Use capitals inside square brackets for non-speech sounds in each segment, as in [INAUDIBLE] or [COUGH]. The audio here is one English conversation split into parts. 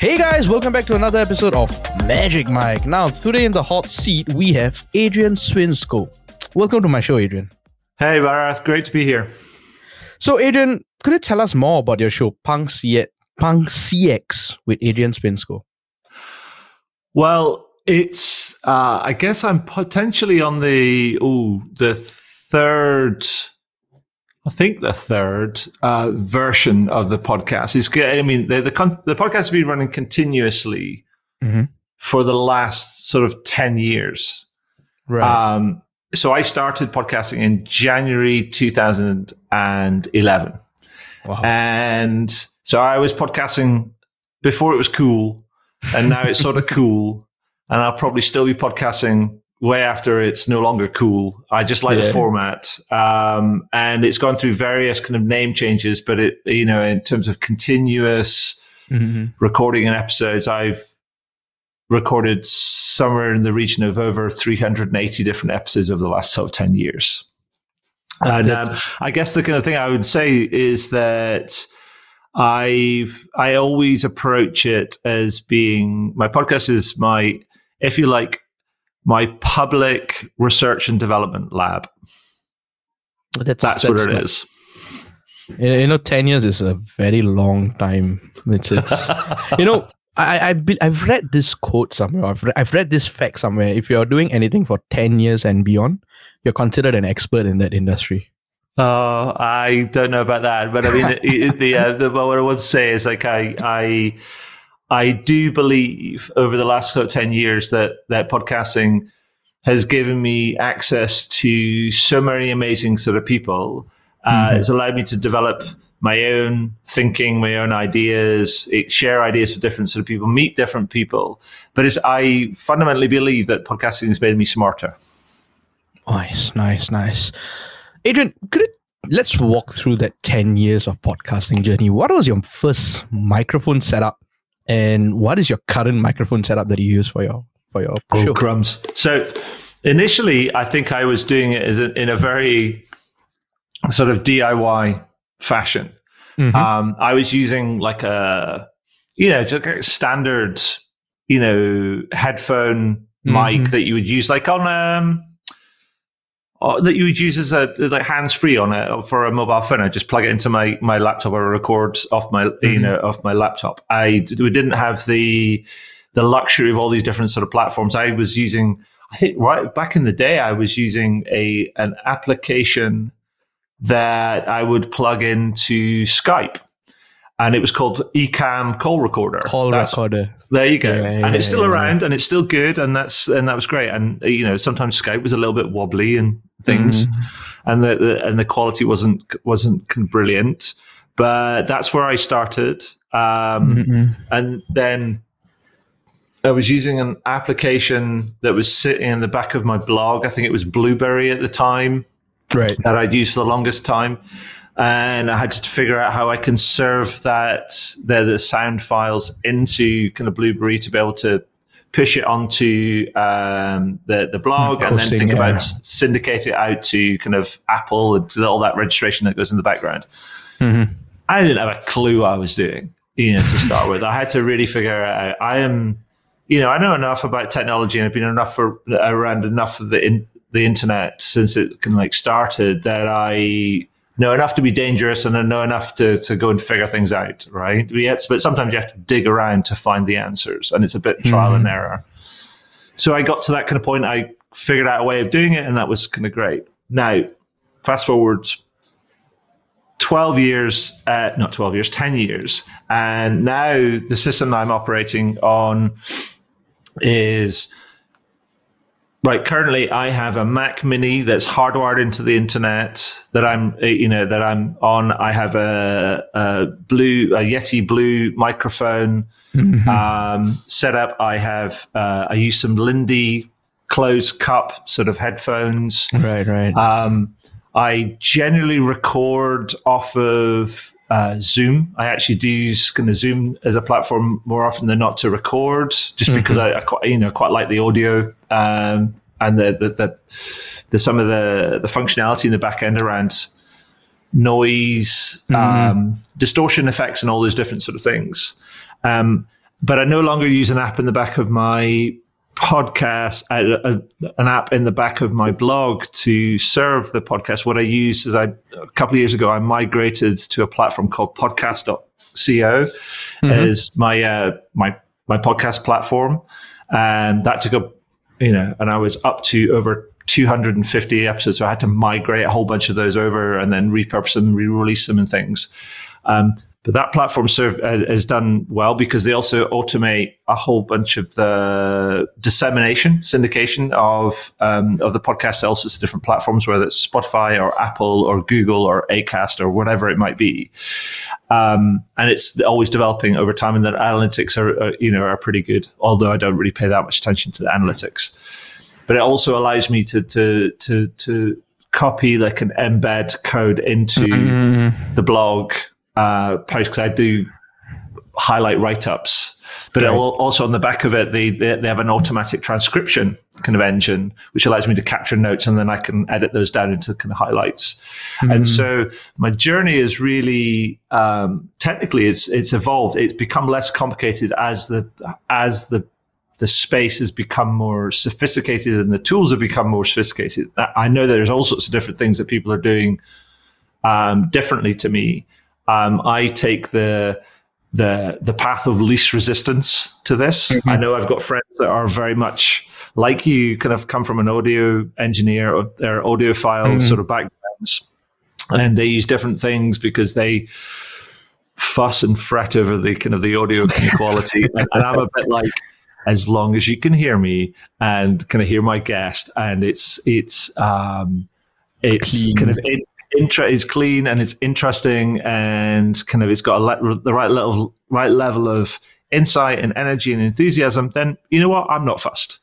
Hey guys, welcome back to another episode of Magic Mic. Now, today in the hot seat, we have Adrian Swinscoe. Welcome to my show, Adrian. Hey, Bharath, great to be here. So, Adrian, could you tell us more about your show, Punk, C- Punk CX, with Adrian Swinscoe? Well, it's, uh, I guess I'm potentially on the, oh, the third I think the third uh, version of the podcast is. I mean, the the, con- the podcast has been running continuously mm-hmm. for the last sort of ten years. Right. Um, so I started podcasting in January 2011, wow. and so I was podcasting before it was cool, and now it's sort of [LAUGHS] cool, and I'll probably still be podcasting way after it's no longer cool. I just like yeah. the format, um, and it's gone through various kind of name changes. But it, you know, in terms of continuous mm-hmm. recording and episodes, I've recorded somewhere in the region of over 380 different episodes over the last sort of 10 years. And um, I guess the kind of thing I would say is that I've I always approach it as being my podcast is my if you like my public research and development lab. That's, that's, that's what it is. You know, ten years is a very long time. It's, it's you know, I, I I've read this quote somewhere. I've read, I've read this fact somewhere. If you're doing anything for ten years and beyond, you're considered an expert in that industry. Oh, I don't know about that, but I mean, the, the, uh, the what I would say is like I I I do believe over the last sort of 10 years that, that podcasting has given me access to so many amazing sort of people. Uh, mm-hmm. It's allowed me to develop my own thinking, my own ideas, share ideas with different sort of people, meet different people. But it's, I fundamentally believe that podcasting has made me smarter. Nice, nice, nice. Adrian, could it, let's walk through that 10 years of podcasting journey. What was your first microphone setup? And what is your current microphone setup that you use for your for your oh, show? crumbs. So initially, I think I was doing it as a, in a very sort of DIY fashion. Mm-hmm. Um, I was using like a you know just a standard you know headphone mm-hmm. mic that you would use like on um uh, that you would use as a like hands free on it for a mobile phone. I just plug it into my my laptop or record off my mm-hmm. you know off my laptop. I we didn't have the the luxury of all these different sort of platforms. I was using I think right back in the day I was using a an application that I would plug into Skype and it was called Ecamm Call Recorder. Call that's, Recorder. There you go. Yeah, and it's still yeah, around, and it's still good, and that's and that was great. And you know, sometimes Skype was a little bit wobbly and things, mm. and the, the, and the quality wasn't wasn't brilliant. But that's where I started, um, mm-hmm. and then I was using an application that was sitting in the back of my blog. I think it was Blubrry at the time, right? That I'd used for the longest time and I had to figure out how I can serve that the, the sound files into kind of Blubrry to be able to push it onto um, the the blog Posting, and then think yeah. about syndicate it out to kind of Apple and all that registration that goes in the background. Mm-hmm. I didn't have a clue what I was doing, you know, to start with. I had to really figure out. I am, you know, I know enough about technology and I've been enough for, around enough of the in, the internet since it kind of like started that I know enough to be dangerous and then know enough to, to go and figure things out, right? Yes, but sometimes you have to dig around to find the answers, and it's a bit trial mm-hmm. and error. So I got to that kind of point. I figured out a way of doing it, and that was kind of great. Now, fast forward 12 years, uh, not 12 years, 10 years. And now the system I'm operating on is Right. Currently, I have a Mac Mini that's hardwired into the internet. That I'm, uh, you know, that I'm on. I have a, a blue, a Yeti Blue microphone mm-hmm. um, set up. I have, uh, I use some Lindy closed cup sort of headphones. Right. Right. Um, I generally record off of uh, Zoom. I actually do use kind of Zoom as a platform more often than not to record, just mm-hmm. because I, I, quite, you know quite like the audio um, and the, the, the the some of the the functionality in the back end around noise, mm-hmm. um, distortion effects, and all those different sort of things. Um, but I no longer use an app in the back of my podcast, uh, uh, an app in the back of my blog to serve the podcast. What I use is I a couple of years ago I migrated to a platform called Podcast.co. Mm-hmm. Is my uh, my my podcast platform, and that took up you know, and I was up to over 250 episodes, so I had to migrate a whole bunch of those over and then repurpose them, re-release them, and things. Um, but that platform serve, uh, has done well because they also automate a whole bunch of the dissemination, syndication of um, of the podcast also to all sorts of different platforms, whether it's Spotify or Apple or Google or Acast or whatever it might be. Um, and it's always developing over time, and the analytics are, are, you know are pretty good. Although I don't really pay that much attention to the analytics, but it also allows me to to to to copy like an embed code into mm-hmm. the blog uh, post because I do highlight write ups. But right. also on the back of it, they, they, they have an automatic transcription kind of engine, which allows me to capture notes and then I can edit those down into kind of highlights. Mm-hmm. And so my journey is really um, technically it's it's evolved. It's become less complicated as the as the the space has become more sophisticated and the tools have become more sophisticated. I know there's all sorts of different things that people are doing um, differently to me. Um, I take the the the path of least resistance to this. Mm-hmm. I know I've got friends that are very much like you, kind of come from an audio engineer or their audiophile mm-hmm. sort of backgrounds, and they use different things because they fuss and fret over the kind of the audio quality. [LAUGHS] and, and I'm a bit like, as long as you can hear me and kind of hear my guest, and it's it's um, it's Clean. kind of it, intra is clean and it's interesting and kind of it's got le- the right level right level of insight and energy and enthusiasm, then you know what? I'm not fussed.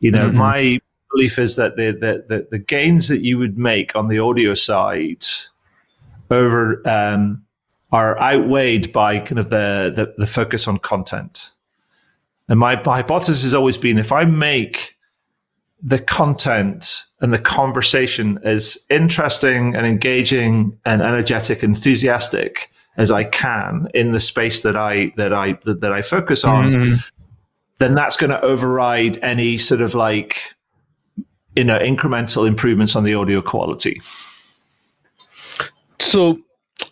You know, mm-hmm. my belief is that the, the, the the gains that you would make on the audio side over um, are outweighed by kind of the, the the focus on content. And my hypothesis has always been if I make the content and the conversation as interesting and engaging and energetic, enthusiastic as I can in the space that I that I that, that I focus on, mm. then that's going to override any sort of like you know incremental improvements on the audio quality. So,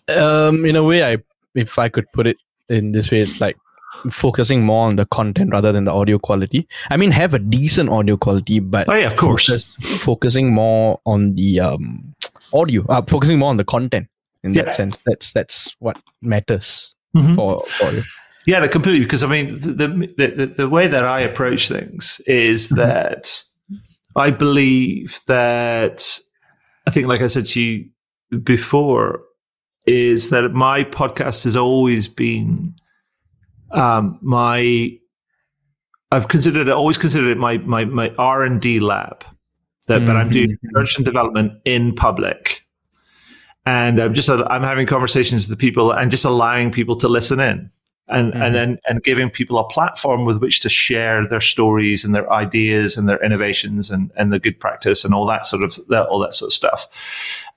um, in a way, I if I could put it in this way, it's like focusing more on the content rather than the audio quality. I mean, have a decent audio quality, but oh yeah, of course, focus, focusing more on the um, audio, uh, focusing more on the content. In yeah. that sense, that's that's what matters mm-hmm. for for you. Yeah, completely. Because I mean, the the, the, the way that I approach things is mm-hmm. that I believe that I think, like I said to you before, is that my podcast has always been um, my I've considered it, always considered it my my my R and D lab. That, mm-hmm. but I'm doing mm-hmm. research and development in public, and I'm just I'm having conversations with the people and just allowing people to listen in, and mm-hmm. and then and giving people a platform with which to share their stories and their ideas and their innovations and and the good practice and all that sort of that, all that sort of stuff.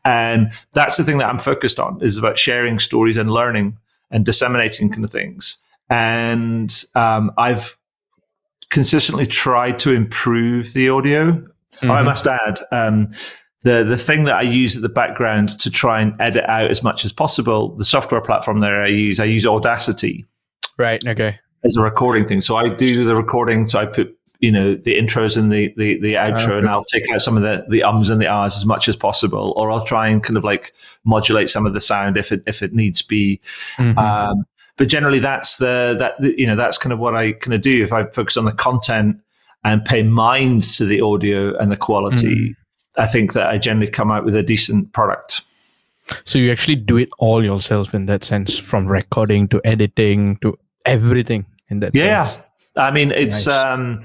And that's the thing that I'm focused on is about sharing stories and learning and disseminating kind of things and um, I've consistently tried to improve the audio. Mm-hmm. I must add, um, the the thing that I use at the background to try and edit out as much as possible, the software platform that I use, I use Audacity. Right. Okay. As a recording thing, so I do the recording. So I put you know the intros and the the, the outro, okay. and I'll take out some of the the ums and the ahs as much as possible, or I'll try and kind of like modulate some of the sound if it if it needs be. Mm-hmm. Um, but generally that's the that you know that's kind of what I kind of do if I focus on the content and pay mind to the audio and the quality. Mm. I think that I generally come out with a decent product. So you actually do it all yourself in that sense, from recording to editing to everything in that yeah. sense. I mean, it's nice. um,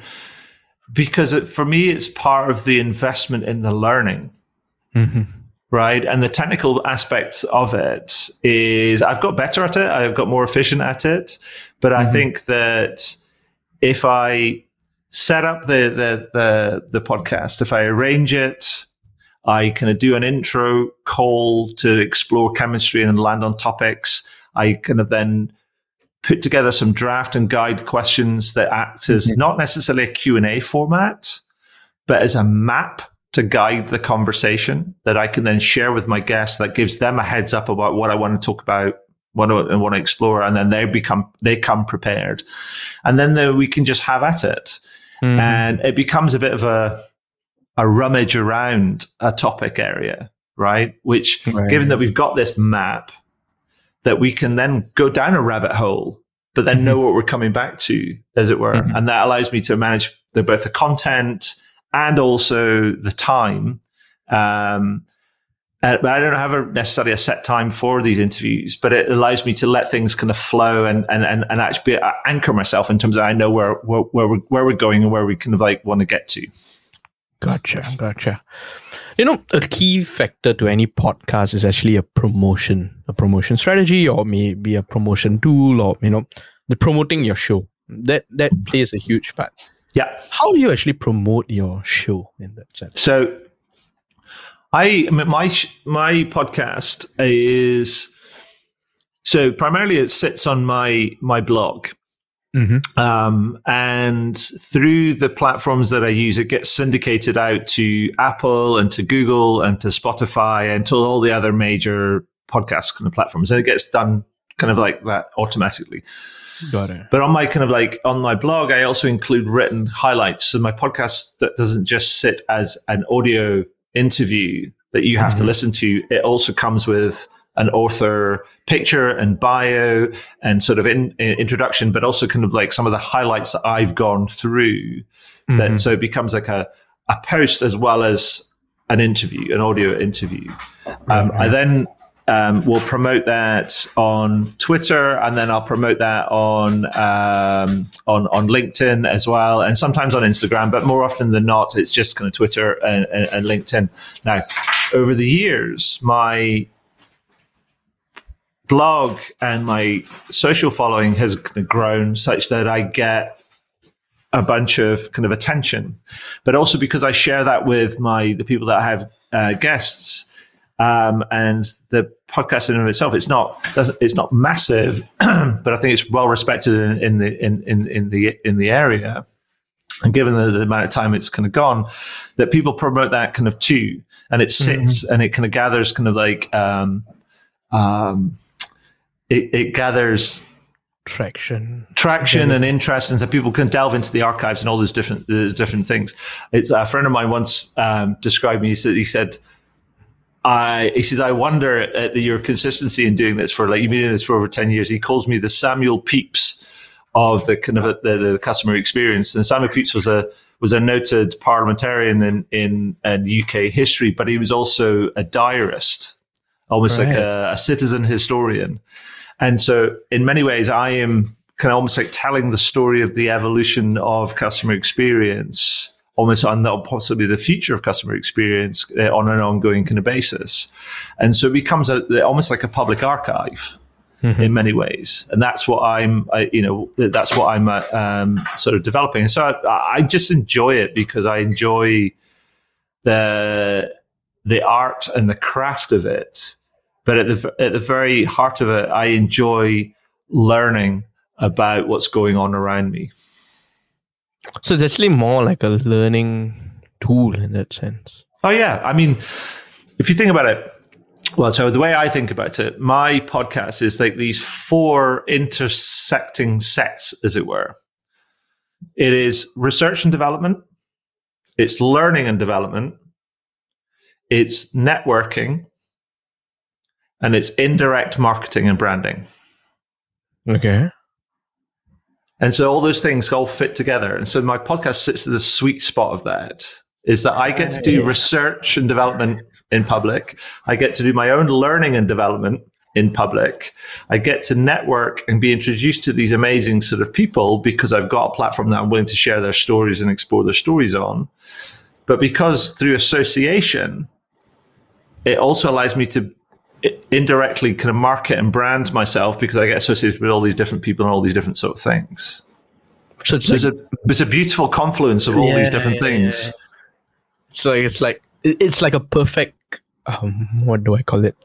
because it, for me, it's part of the investment in the learning. Mm-hmm right? And the technical aspects of it is I've got better at it, I've got more efficient at it, but mm-hmm. I think that if I set up the, the the the podcast, if I arrange it, I kind of do an intro call to explore chemistry and land on topics. I kind of then put together some draft and guide questions that act as mm-hmm. not necessarily a Q&A format, but as a map to guide the conversation that I can then share with my guests that gives them a heads up about what I want to talk about, what I want to explore, and then they become they come prepared, and then the, we can just have at it, mm-hmm. and it becomes a bit of a a rummage around a topic area, right? Which, right. given that we've got this map, that we can then go down a rabbit hole, but then mm-hmm. know what we're coming back to, as it were, mm-hmm. and that allows me to manage the, both the content and also the time. Um, uh, but I don't have a, necessarily a set time for these interviews, but it allows me to let things kind of flow and and and, and actually uh, anchor myself in terms of I know where where where we're, where we're going and where we kind of like want to get to. Gotcha, gotcha. You know, a key factor to any podcast is actually a promotion, a promotion strategy, or maybe a promotion tool, or you know, the promoting your show. That that plays a huge part. Yeah. How do you actually promote your show in that sense? So, I my my podcast is so primarily it sits on my my blog. Mm-hmm. Um, and through the platforms that I use, it gets syndicated out to Apple and to Google and to Spotify and to all the other major podcast kind of platforms. And it gets done kind of like that automatically. Got it. But on my kind of like on my blog, I also include written highlights. So my podcast that doesn't just sit as an audio interview that you have mm-hmm. to listen to. It also comes with an author picture and bio and sort of in, in, introduction, but also kind of like some of the highlights that I've gone through. Mm-hmm. That so it becomes like a a post as well as an interview, an audio interview. Um, I then um, will promote that on Twitter, and then I'll promote that on um, on on LinkedIn as well, and sometimes on Instagram. But more often than not, it's just kind of Twitter and, and, and LinkedIn. Now, over the years, my blog and my social following has grown such that I get a bunch of kind of attention, but also because I share that with my the people that I have uh, guests. Um, and the podcast in itself, it's not it's not massive, [CLEARS THROAT] but I think it's well respected in, in the in, in, in the in the area. And given the, the, amount of time it's kind of gone, that people promote that kind of too, and it sits mm-hmm. and it kind of gathers kind of like um, um, it, it gathers traction traction and interest and so people can delve into the archives and all those different those different things it's a friend of mine once um, described me he said he said I, he says, I wonder uh, at your consistency in doing this for like, you've been doing this for over 10 years. He calls me the Samuel Pepys of the kind of the, the customer experience. And Samuel Pepys was a, was a noted parliamentarian in, in, in UK history, but he was also a diarist, almost right. like a, a citizen historian. And so, in many ways, I am kind of almost like telling the story of the evolution of customer experience, almost on the, possibly the future of customer experience uh, on an ongoing kind of basis. And so, it becomes a, almost like a public archive. Mm-hmm. In many ways, and that's what I'm, I, you know, that's what I'm uh, um, sort of developing. And so I, I just enjoy it because I enjoy the the art and the craft of it but at the at the very heart of it, I enjoy learning about what's going on around me. So it's actually more like a learning tool in that sense. Oh yeah, I mean, if you think about it, well, so the way I think about it, my podcast is like these four intersecting sets, as it were. It is research and development, it's learning and development, it's networking, and it's indirect marketing and branding. Okay. And so all those things all fit together. And so my podcast sits at the sweet spot of that is that I get to do research and development in public. I get to do my own learning and development in public. I get to network and be introduced to these amazing sort of people because I've got a platform that I'm willing to share their stories and explore their stories on. But because through association, it also allows me to indirectly kind of market and brand myself because I get associated with all these different people and all these different sort of things. So it's, like, a, it's a beautiful confluence of all yeah, these different yeah, things. Yeah. So it's like it's like a perfect um, what do I call it?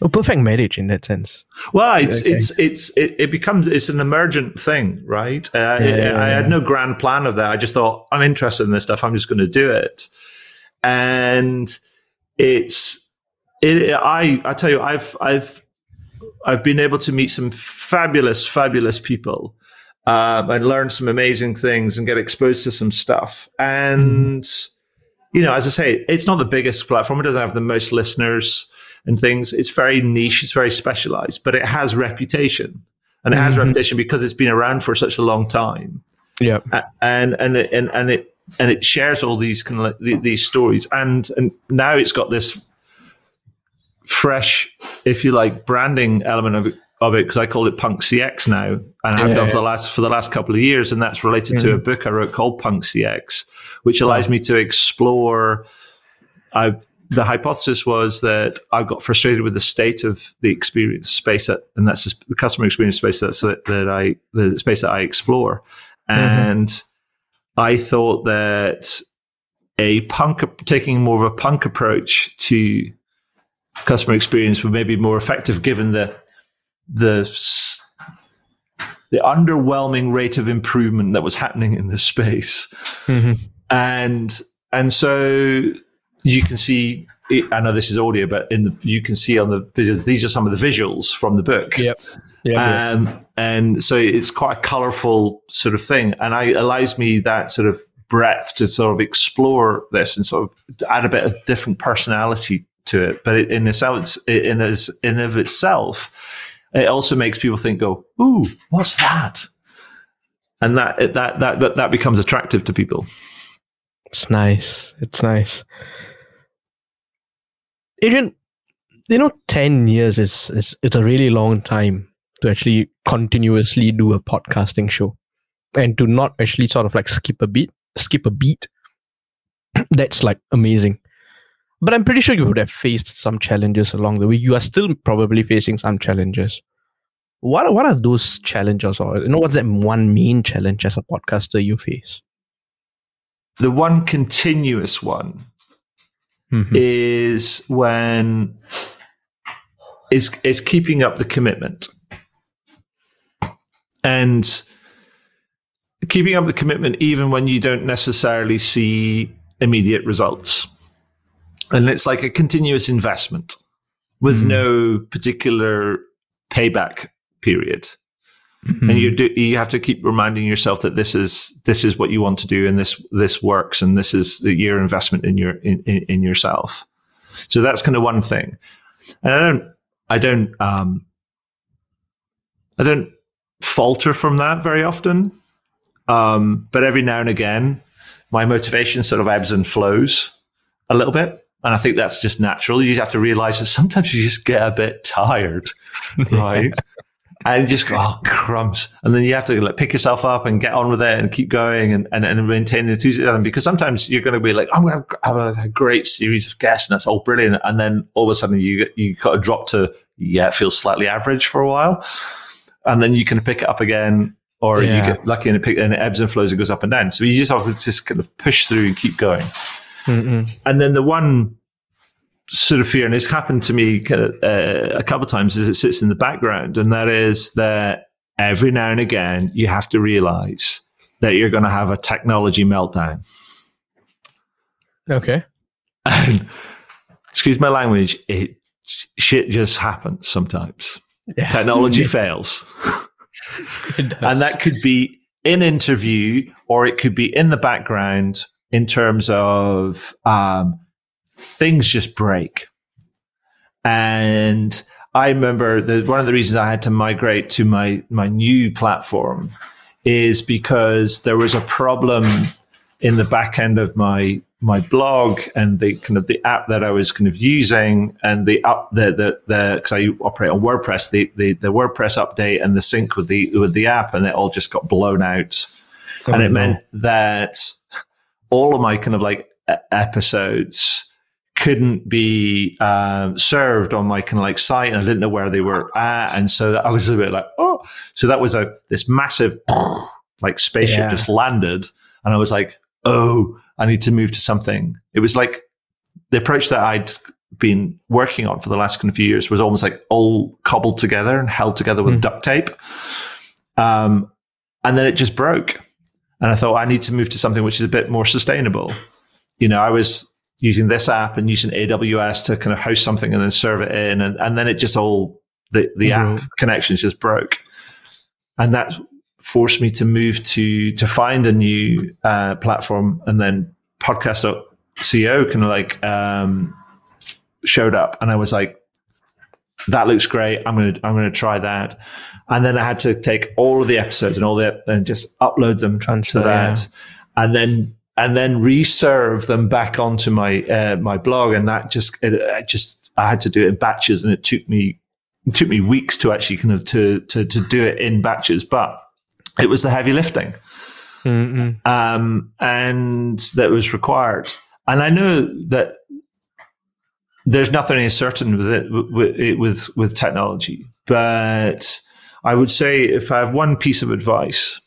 a perfect marriage in that sense. Well, it's okay. it's it's it, it, becomes it's an emergent thing, right? Uh, yeah, it, yeah, I had no grand plan of that. I just thought I'm interested in this stuff. I'm just going to do it, and it's it. I I tell you, I've I've I've been able to meet some fabulous, fabulous people um, and learn some amazing things and get exposed to some stuff. And, you know, as I say, it's not the biggest platform. It doesn't have the most listeners and things. It's very niche. It's very specialized, but it has reputation. And it has mm-hmm. reputation because it's been around for such a long time. Yeah. And, and, it, and, and it, and it shares all these kind of like these stories. And, and now it's got this fresh, if you like, branding element of it of it because I call it Punk CX now, and I've done for the last for the last couple of years, and that's related mm-hmm. to a book I wrote called Punk CX, which allows wow. me to explore. I the hypothesis was that I got frustrated with the state of the experience space that, and that's the customer experience space that's that I the space that I explore, mm-hmm. and I thought that a punk taking more of a punk approach to customer experience would maybe be more effective given the the the underwhelming rate of improvement that was happening in this space, mm-hmm. and and so you can see. I know this is audio, but in the, you can see on the videos. These are some of the visuals from the book. Yep. Yep, um, yep. And so it's quite a colorful sort of thing, and I, allows me that sort of breadth to sort of explore this and sort of add a bit of different personality to it. But in itself, in as in of itself, it also makes people think, "Go, ooh, what's that?" And that that that that, that becomes attractive to people. It's nice. It's nice. Adrian, you know, ten years is is it's a really long time to actually continuously do a podcasting show, and to not actually sort of like skip a beat, skip a beat. [CLEARS THROAT] That's like amazing but I'm pretty sure you would have faced some challenges along the way. You are still probably facing some challenges. What are, what are those challenges, or you know, what's that one main challenge as a podcaster you face? The one continuous one mm-hmm. is when is is keeping up the commitment and keeping up the commitment even when you don't necessarily see immediate results and it's like a continuous investment with mm. no particular payback period. Mm-hmm. And you do, you have to keep reminding yourself that this is this is what you want to do, and this this works, and this is the, your investment in your in, in, in yourself. So that's kind of one thing. And I don't I don't um, I don't falter from that very often, um, but every now and again, my motivation sort of ebbs and flows a little bit. And I think that's just natural. You just have to realize that sometimes you just get a bit tired, [LAUGHS] right? and just go, oh, crumbs. And then you have to like, pick yourself up and get on with it and keep going and, and, and maintain the enthusiasm because sometimes you're going to be like, I'm going to have a, a, great series of guests and that's all brilliant. And then all of a sudden you, you kind of drop to, yeah, it feels slightly average for a while. And then you can pick it up again or yeah. you get lucky and it, pick, and it ebbs and flows, it goes up and down. So you just have to just kind of push through and keep going. Mm-mm. And then the one sort of fear, and it's happened to me uh, a couple of times, as it sits in the background, and that is that every now and again you have to realize that you're going to have a technology meltdown. Okay. And excuse my language, it shit just happens sometimes. Yeah. Technology [LAUGHS] fails. and that could be in interview or it could be in the background in terms of um, things just break. And I remember that one of the reasons I had to migrate to my, my new platform is because there was a problem in the back end of my my blog and the kind of the app that I was kind of using and the up the the the because I operate on WordPress the, the the WordPress update and the sync with the with the app and it all just got blown out oh, and it no. meant that all of my kind of like episodes couldn't be um, served on my kind of like site and I didn't know where they were at. And so I was a bit like, oh, so that was a, this massive [LAUGHS] like spaceship yeah. just landed. And I was like, oh, I need to move to something. It was like the approach that I'd been working on for the last kind of few years was almost like all cobbled together and held together with Mm. duct tape. Um, and then it just broke. And I thought I need to move to something which is a bit more sustainable. You know, I was using this app and using AWS to kind of host something and then serve it in, and, and then it just all the the app Broke. connections connections just broke, and that forced me to move to to find a new uh, platform, and then podcast.co kind of like um, showed up, and I was like, that looks great. I'm gonna I'm gonna try that, and then I had to take all of the episodes and all the and just upload them Transfer, to that, and then and then reserve them back onto my uh, my blog, and that just it, it just I had to do it in batches, and it took me it took me weeks to actually kind of to to to do it in batches, but it was the heavy lifting. Mm-mm. um, and that was required. And I know that there's nothing certain with it with, with with technology, but I would say if I have one piece of advice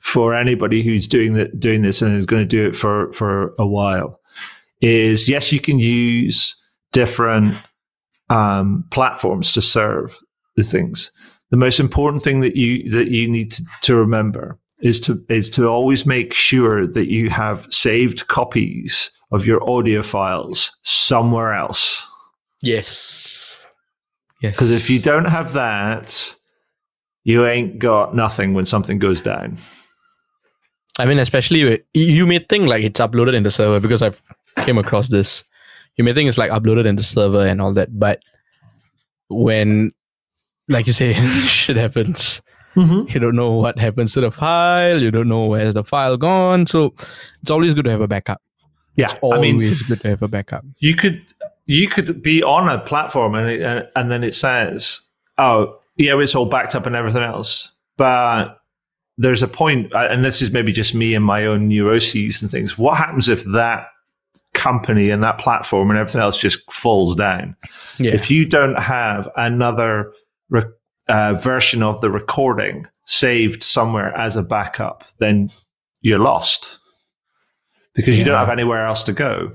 for anybody who's doing doing this and is going to do it for for a while, is yes, you can use different um, platforms to serve the things. The most important thing that you that you need to, to remember is to is to always make sure that you have saved copies of your audio files somewhere else. Yes. Yes. Because if you don't have that, you ain't got nothing when something goes down. I mean, especially you may think like it's uploaded in the server because I've came across this. You may think it's like uploaded in the server and all that, but when, like you say, [LAUGHS] shit happens, Mm-hmm. you don't know what happens to the file. You don't know where's the file gone. So it's always good to have a backup. Yeah, It's I always mean, good to have a backup. you could you could be on a platform and it, and then it says, "Oh, yeah, it's all backed up and everything else," but there's a uh, and this is maybe just me and my own neuroses and things. What happens if that company and that platform and everything else just falls down? Yeah. If you don't have another re- uh, version of the recording saved somewhere as a backup, then you're lost because you don't have anywhere else to go.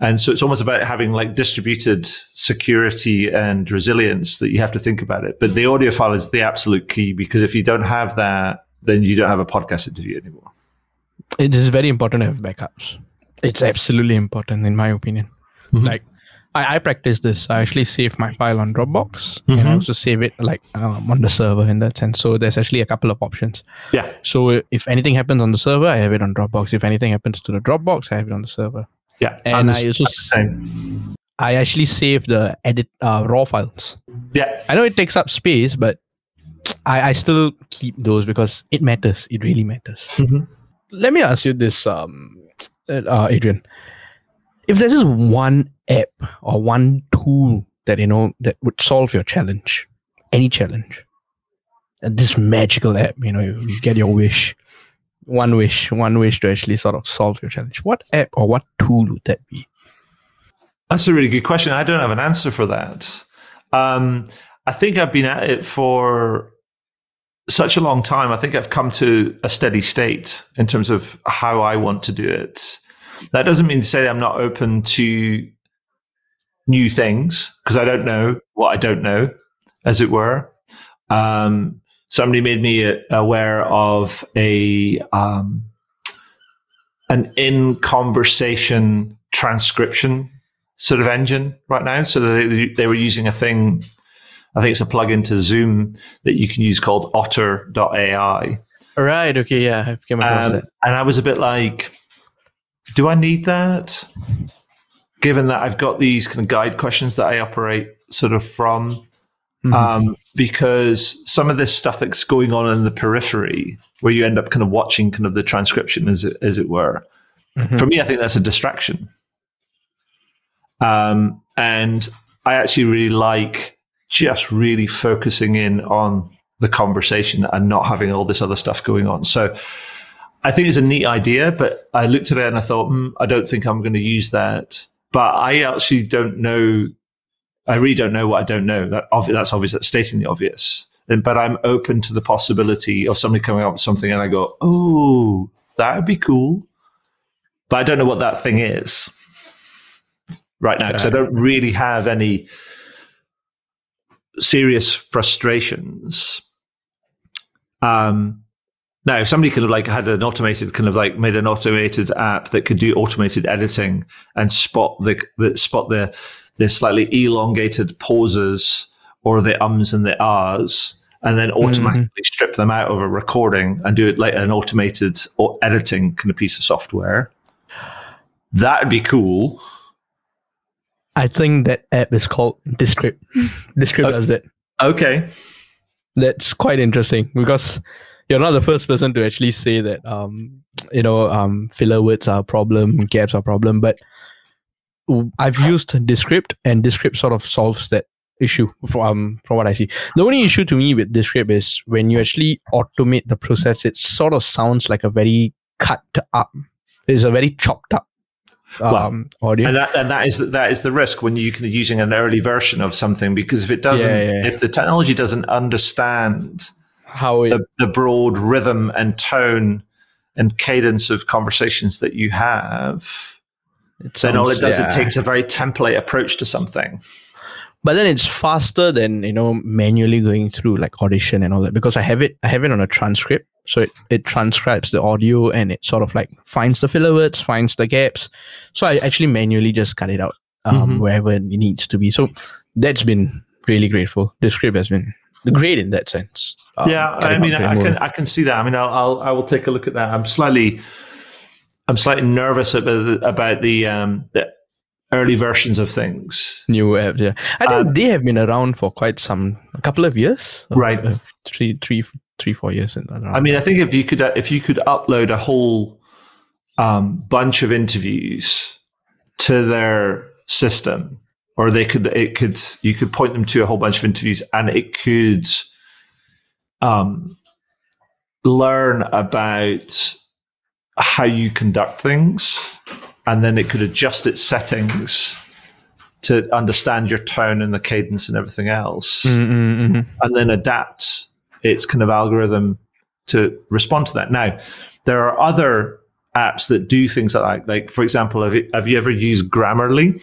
And so it's almost about having like distributed security and resilience that you have to think about it. But the audio file is the absolute key because if you don't have that, then you don't have a podcast interview anymore. it is very important to have backups. It's absolutely important, in my opinion. Mhm. Like, I, I practice this. I actually save my file on Dropbox, and I Mhm. also save it like um, on the server in that sense. So there's actually a couple of options. Yeah. So if anything happens on the server, I have it on Dropbox. If anything happens to the Dropbox, I have it on the server. Yeah. And I also same. I actually save the edit uh, raw files. Yeah. I know it takes up space, but I, I still keep those because it matters. It really matters. Mhm. Let me ask you this, um, uh, Adrian. If there's just one app or one tool that you know that would solve your challenge, any challenge, and this magical app, you know, you, you get your wish, one wish, one wish to actually sort of solve your challenge. What app or what tool would that be? That's a really good question. I don't have an answer for that. Um, I think I've been at it for such a long time. I think I've come to a steady state in terms of how I want to do it. That doesn't mean to say I'm not open to new things because I don't know what I don't know, as it were. Um, somebody made me aware of a um, an in conversation transcription sort of engine right now. So they, they were using a thing, I think it's a plugin to Zoom that you can use called otter.ai. Right. Okay. Yeah, I've came across Um, that. and I was a bit like, do I need that? Given that I've got these kind of guide questions that I operate sort of from, Mhm. um, because some of this stuff that's going on in the periphery, where you end up kind of watching kind of the transcription, as it, as it were, Mhm. for me, I think that's a distraction. Um, and I actually really like just really focusing in on the conversation and not having all this other stuff going on. So I think it's a neat idea, but I looked at it and I thought, hmm, I don't think I'm going to use that. But I actually don't know. I really don't know what I don't know. That obvi- that's obvious. That's stating the obvious. And- But I'm open to the possibility of somebody coming up with something, and I go, "Oh, that would be cool." But I don't know what that thing is. right now because I don't really have any serious frustrations. Um, now, if somebody could have like had an automated kind of like made an automated app that could do automated editing and spot the, the spot the the slightly elongated pauses or the ums and the ahs, and then automatically mm-hmm. strip them out of a recording and do it like an automated or editing kind of piece of software, that would be cool. I think that app is called Descript. Descript does that. Okay. That's quite interesting because you're not the first person to actually say that um you know um filler words are a problem, gaps are a problem, but I've used Descript and Descript sort of solves that issue from um, from what I see. The only issue to me with Descript is when you actually automate the process, it sort of sounds like a very cut up. It's a very chopped up um, well, audio. And that, and that is that is the risk when you are using an early version of something because if it doesn't, yeah, yeah. if the technology doesn't understand how it, the, the broad rhythm and tone and cadence of conversations that you have, sounds, then all it does yeah. it takes a very template approach to something. But then it's faster than you know manually going through like audition and all that because I have it I have it on a transcript so it, it transcribes the audio and it sort of like finds the filler words, finds the gaps. So I actually manually just cut it out um, mm-hmm. wherever it needs to be. So that's been really grateful. Descript has been great in that sense. Um, yeah, I mean, I can I can see that. I mean, I'll, I'll I will take a look at that. I'm slightly I'm slightly nervous about about the um the early versions of things. New apps, yeah. I think um, they have been around for quite some a couple of years, right? Uh, three, three, three, four years. I mean, I think if you could if you could upload a whole um, bunch of interviews to their system, or they could it could you could point them to a whole bunch of interviews, and it could um, learn about how you conduct things, and then it could adjust its settings to understand your tone and the cadence and everything else, mm-hmm, mm-hmm. and then adapt its kind of algorithm to respond to that. Now, there are other apps that do things like that. Like, for example, have you, have you ever used Grammarly?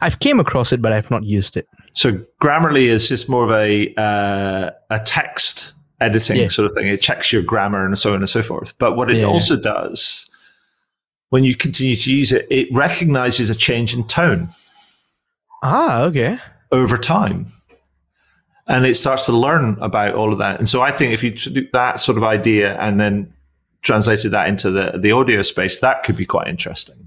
I've came across it, but I've not used it. So Grammarly is just more of a uh, a text editing yeah. sort of thing. It checks your grammar and so on and so forth. But what it yeah. also does, when you continue to use it, it recognizes a change in tone. Ah, okay. Over time and it starts to learn about all of that. And so I think if you took that sort of idea and then translated that into the, the audio space, that could be quite interesting.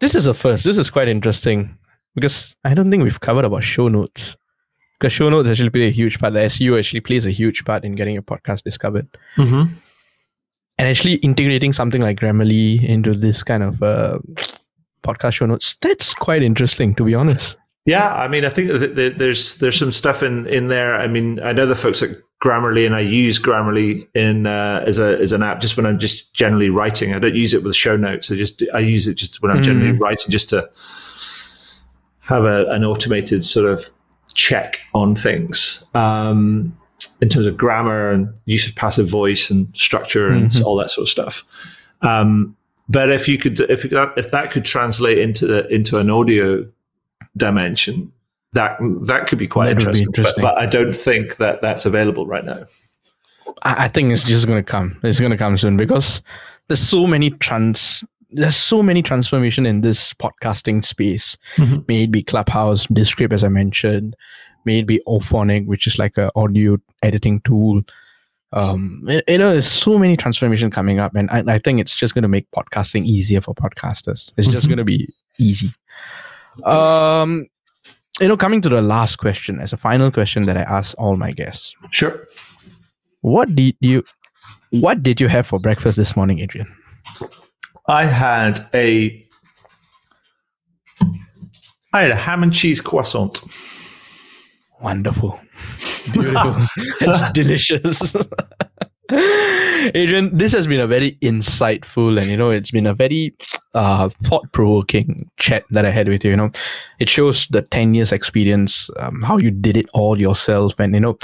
This is a first. This is quite interesting because I don't think we've covered about show notes. Because show notes actually play a huge part. The SEO actually plays a huge part in getting your podcast discovered. Mm-hmm. And actually integrating something like Grammarly into this kind of uh, podcast show notes, that's quite interesting, to be honest. Yeah, I mean, I think that there's there's some stuff in in there. I mean, I know the folks at Grammarly, and I use Grammarly in uh, as a as an app just when I'm just generally writing. I don't use it with show notes. I just I use it just when I'm mm. generally writing, just to have a, an automated sort of check on things um, in terms of grammar and use of passive voice and structure and mm-hmm. all that sort of stuff. Um, but if you could, if that, if that could translate into the, into an audio dimension, that that could be quite interesting. Be interesting. But, but, I don't think that that's available right now. I, I think it's just going to come. It's going to come soon because there's so many trans. There's so many transformation in this podcasting space. Mm-hmm. May it be Clubhouse, Descript, as I mentioned. May it be Auphonic, which is like an audio editing tool. Um, you know, there's so many transformation coming up, and I, I think it's just going to make podcasting easier for podcasters. It's just mm-hmm. going to be easy. Um, you know, coming to the last question as a final question that I ask all my guests. Sure. What did you What did you have for breakfast this morning, Adrian? I had a I had a ham and cheese croissant. Wonderful. Beautiful. [LAUGHS] it's delicious. [LAUGHS] Adrian, this has been a very insightful and you know it's been a very uh, thought-provoking chat that I had with you. You know, it shows the ten years experience, um, how you did it all yourself, and you know,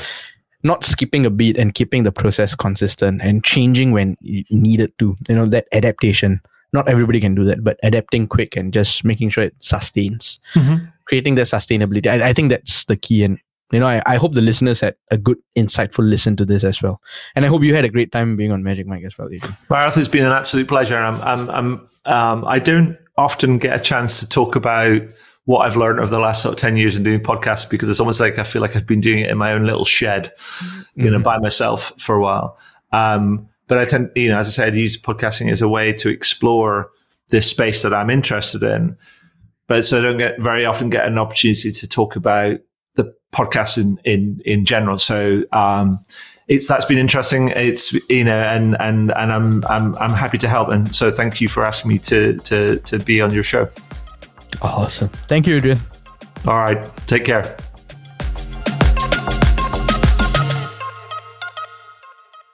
not skipping a beat and keeping the process consistent and changing when needed to. You know that adaptation not everybody can do that, but adapting quick and just making sure it sustains, Mm-hmm. creating that sustainability. I, I think that's the key. And you know, I, I hope the listeners had a good, insightful listen to this as well. And I hope you had a great time being on Magic Mic as well. Adrian. Bharath, it's been an absolute pleasure. I'm, I'm, I'm, um, I don't often get a chance to talk about what I've learned over the last sort of 10 years in doing podcasts because it's almost like I feel like I've been doing it in my own little shed, you know, by myself for a while. Um, but I tend, you know, as I said, use podcasting as a way to explore this space that I'm interested in. But so I don't get very often get an opportunity to talk about the podcast in, in, in general. So, um, it's that's been interesting. It's you know, and and and I'm I'm I'm happy to help. And so thank you for asking me to to to be on your show. Awesome. Thank you, Adrian. All right, take care.